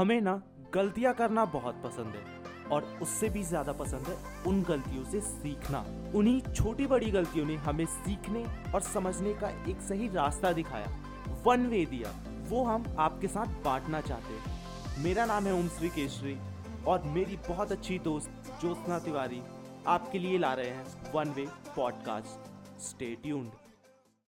हमें ना गलतियाँ करना बहुत पसंद है और उससे भी ज़्यादा पसंद है उन गलतियों से सीखना। उन्हीं छोटी बड़ी गलतियों ने हमें सीखने और समझने का एक सही रास्ता दिखाया। वन वे दिया। वो हम आपके साथ बांटना चाहते हैं। मेरा नाम है ओमश्री केशरी और मेरी बहुत अच्छी दोस्त ज्योत्ना तिवारी आपके लिए ला रहे हैं one way podcast stay tuned